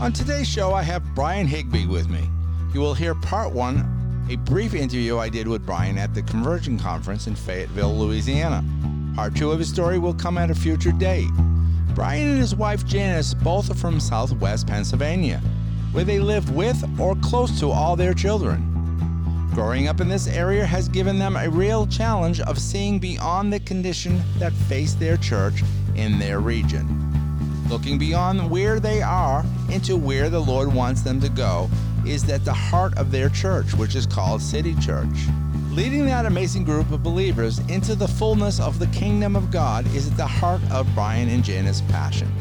On today's show, I have Brian Higbee with me. You will hear part one, a brief interview I did with Brian at the Convergence Conference in Fayetteville, Louisiana. Part two of his story will come at a future date. Brian and his wife Janis both are from southwest Pennsylvania, where they live with or close to all their children. Growing up in this area has given them a real challenge of seeing beyond the condition that faced their church in their region. Looking beyond where they are into where the Lord wants them to go is at the heart of their church, which is called City Church. Leading that amazing group of believers into the fullness of the kingdom of God is at the heart of Brian and Janis' passion.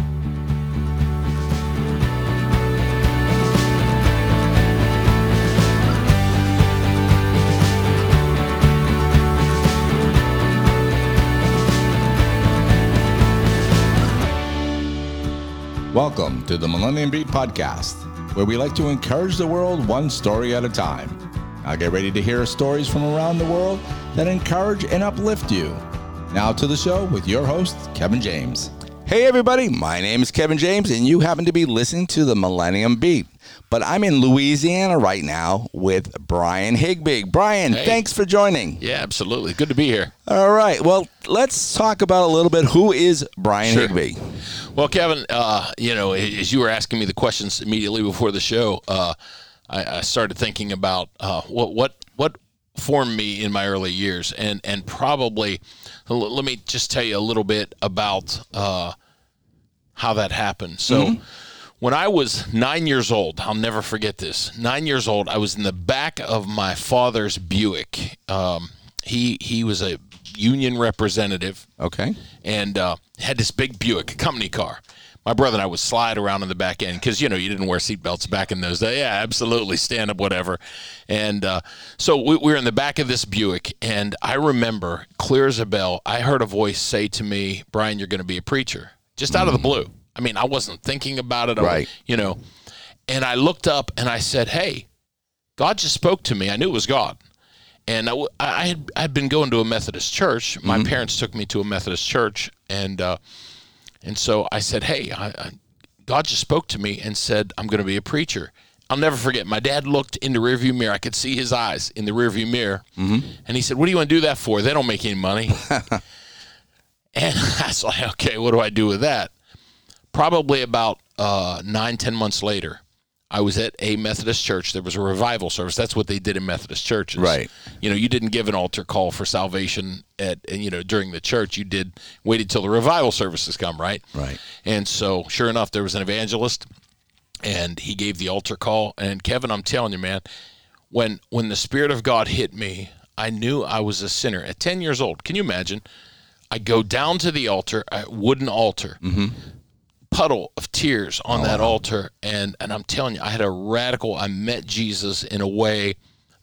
Welcome to the Millennium Beat Podcast, where we like to encourage the world one story at a time. Now get ready to hear stories from around the world that encourage and uplift you. Now to the show with your host, Kevin James. Hey everybody, my name is Kevin James, and you happen to be listening to the Millennium Beat. But I'm in Louisiana right now with Brian Higbee. Brian, Hey. thanks for joining. Yeah, absolutely. Good to be here. All right, well, let's talk about a little bit who is Brian Sure. Higbee? Well, Kevin, uh, you know, as you were asking me the questions immediately before the show, uh, I, I started thinking about uh, what what what formed me in my early years, and and probably let me just tell you a little bit about uh, how that happened. So. When I was nine years old, I'll never forget this. Nine years old, I was in the back of my father's Buick. Um, he he was a union representative, Okay. and uh, had this big Buick company car. My brother and I would slide around in the back end because you know you didn't wear seatbelts back in those days. Yeah, absolutely, stand up, whatever. And uh, so we, we were in the back of this Buick, and I remember clear as a bell. I heard a voice say to me, "Brian, you're going to be a preacher," just out of the mm-hmm. blue. I mean, I wasn't thinking about it, I Right. You know, and I looked up and I said, "Hey, God just spoke to me. I knew it was God." and I, I had I'd been going to a Methodist church. My mm-hmm. parents took me to a Methodist church, and uh, and so I said, "Hey, I, I, God just spoke to me and said I'm going to be a preacher." I'll never forget. My dad looked in the rearview mirror. I could see his eyes in the rearview mirror, mm-hmm. and he said, "What do you want to do that for? They don't make any money." and I was like, "Okay, what do I do with that?" Probably about uh, nine, ten months later, I was at a Methodist church. There was a revival service. That's what they did in Methodist churches. Right. You know, you didn't give an altar call for salvation at you know during the church. You did waited till the revival services come, right? Right. And so, sure enough, there was an evangelist, and he gave the altar call. And Kevin, I'm telling you, man, when when the Spirit of God hit me, I knew I was a sinner. At 10 years old, can you imagine? I go down to the altar, a wooden altar, mm-hmm. puddle of tears on oh, that altar, and and I'm telling you, I had a radical. I met Jesus in a way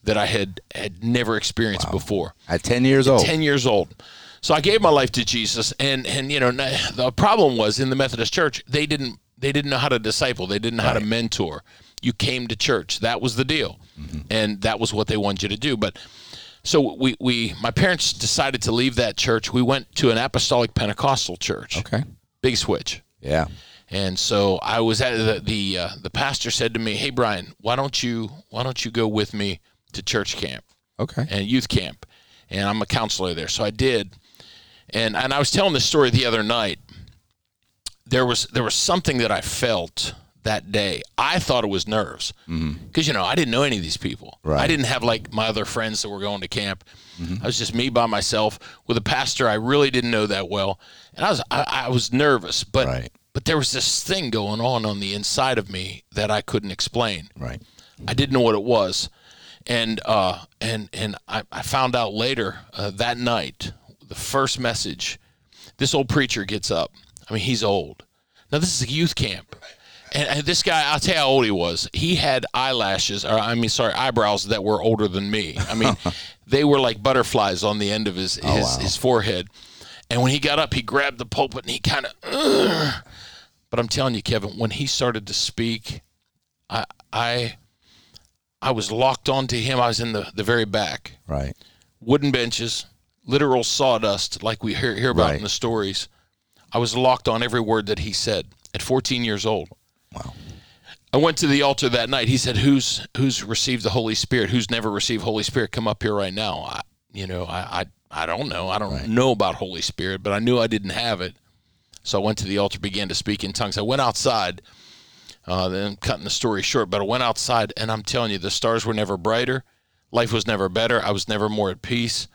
that I had had never experienced before. At 10 years old. 10 years old. So I gave my life to Jesus and and you know the problem was in the Methodist church they didn't they didn't know how to disciple, they didn't know how to mentor. You came to church. That was the deal. Mm-hmm. And that was what they wanted you to do, but so we, we my parents decided to leave that church. We went to an apostolic Pentecostal church. Okay. Big switch. Yeah. And so I was at the the, uh, the pastor said to me, "Hey Brian, why don't you why don't you go with me to church camp?" Okay. and youth camp, and I'm a counselor there. So I did, and and I was telling this story the other night. There was there was something that I felt that day. I thought it was nerves because you know I didn't know any of these people. Right. I didn't have like my other friends that were going to camp. I was just me by myself with a pastor I really didn't know that well, and I was I, I was nervous, but Right. but there was this thing going on on the inside of me that I couldn't explain. Right. I didn't know what it was, and uh, and and I, I found out later uh, that night. The first message, this old preacher gets up. I mean, he's old. Now this is a youth camp, and, and this guy, I'll tell you how old he was. He had eyelashes, or I mean, sorry, eyebrows that were older than me. I mean, they were like butterflies on the end of his oh, his, wow. his forehead. And when he got up, he grabbed the pulpit and he kind of. But I'm telling you, Kevin, when he started to speak, I I I was locked onto him. I was in the, the very back. Right. Wooden benches, literal sawdust, like we hear, hear about Right. in the stories. I was locked on every word that he said at 14 years old. Wow. I went to the altar that night. He said, "Who's who's received the Holy Spirit? Who's never received Holy Spirit? Come up here right now." I, you know, I I, I don't know. I don't right. know about Holy Spirit, but I knew I didn't have it. So I went to the altar, began to speak in tongues. I went outside. Uh, then cutting the story short, but I went outside, and I'm telling you, the stars were never brighter. Life was never better. I was never more at peace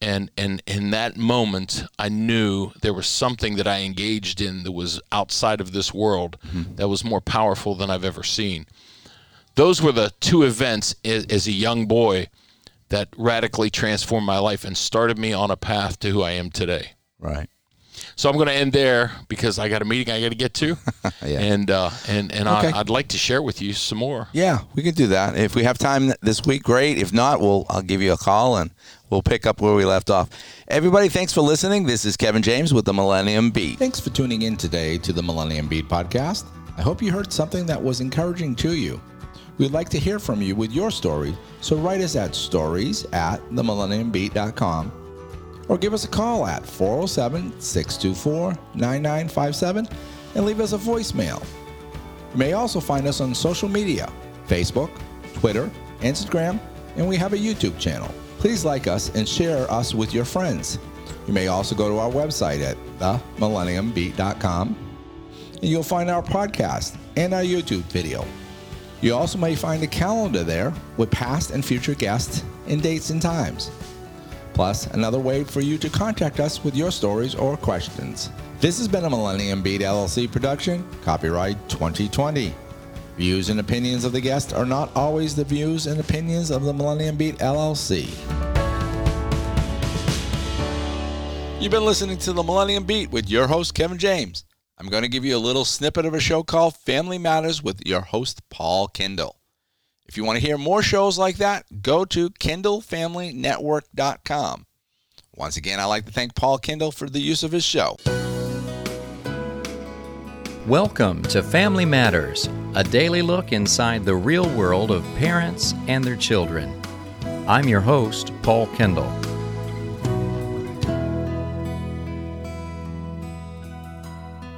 and and in that moment i knew there was something that i engaged in that was outside of this world mm-hmm. that was more powerful than i've ever seen those were the two events as, a young boy that radically transformed my life and started me on a path to who i am today right so I'm going to end there because I got a meeting I got to get to, yeah. and uh, and and okay. I, would like to share with you some more. Yeah, we can do that if we have time this week. Great. If not, we'll I'll give you a call and we'll pick up where we left off. Everybody, thanks for listening. This is Kevin James with the Millennium Beat. Thanks for tuning in today to the Millennium Beat podcast. I hope you heard something that was encouraging to you. We'd like to hear from you with your story, so write us at stories at themillenniumbeat.com or give us a call at 407 624 9957 and leave us a voicemail. You may also find us on social media Facebook, Twitter, Instagram, and we have a YouTube channel. Please like us and share us with your friends. You may also go to our website at themillenniumbeat.com and you'll find our podcast and our YouTube video. You also may find a calendar there with past and future guests and dates and times plus another way for you to contact us with your stories or questions. This has been a Millennium Beat LLC production, copyright 2020. Views and opinions of the guest are not always the views and opinions of the Millennium Beat LLC. You've been listening to the Millennium Beat with your host, Kevin James. I'm going to give you a little snippet of a show called Family Matters with your host, Paul Kendall. If you want to hear more shows like that, go to KendallFamilyNetwork.com. Once again, I'd like to thank Paul Kendall for the use of his show. Welcome to Family Matters, a daily look inside the real world of parents and their children. I'm your host, Paul Kendall.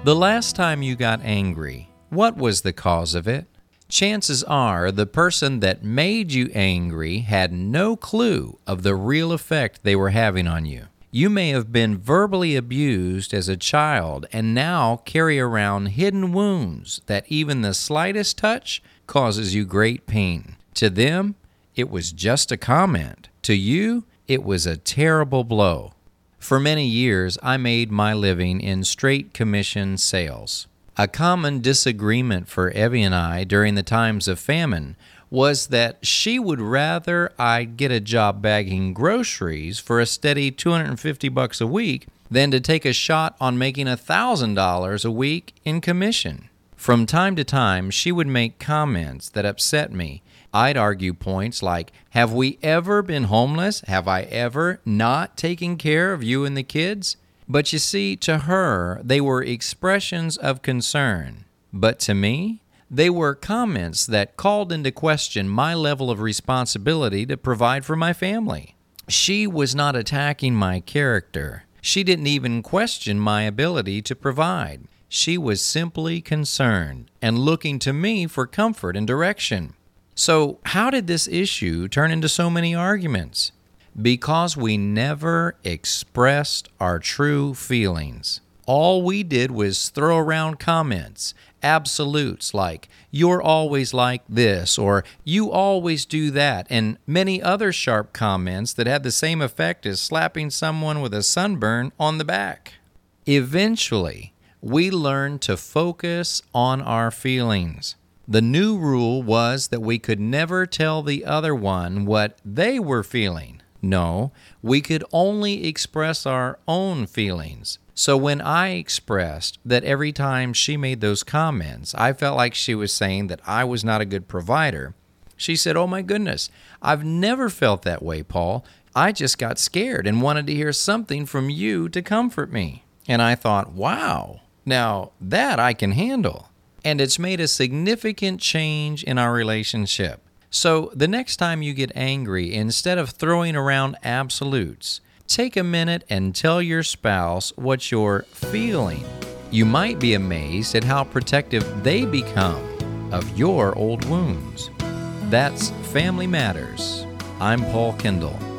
The last time you got angry, what was the cause of it? chances are the person that made you angry had no clue of the real effect they were having on you. You may have been verbally abused as a child and now carry around hidden wounds that even the slightest touch causes you great pain. To them, it was just a comment. To you, it was a terrible blow. For many years, I made my living in straight commission sales. A common disagreement for Evie and I during the times of famine was that she would rather I get a job bagging groceries for a steady 250 bucks a week than to take a shot on making $1,000 a week in commission. From time to time, she would make comments that upset me. I'd argue points like, Have we ever been homeless? Have I ever not taken care of you and the kids? But you see, to her, they were expressions of concern. But to me, they were comments that called into question my level of responsibility to provide for my family. She was not attacking my character. She didn't even question my ability to provide. She was simply concerned and looking to me for comfort and direction. So, how did this issue turn into so many arguments? because we never expressed our true feelings. All we did was throw around comments, absolutes like, you're always like this, or you always do that, and many other sharp comments that had the same effect as slapping someone with a sunburn on the back. Eventually, we learned to focus on our feelings. The new rule was that we could never tell the other one what they were feeling. No, we could only express our own feelings. So when I expressed that every time she made those comments, I felt like she was saying that I was not a good provider, she said, Oh my goodness, I've never felt that way, Paul. I just got scared and wanted to hear something from you to comfort me. And I thought, wow, now that I can handle. And it's made a significant change in our relationship. So, the next time you get angry, instead of throwing around absolutes, take a minute and tell your spouse what you're feeling. You might be amazed at how protective they become. of your old wounds. That's Family Matters. I'm Paul Kendall.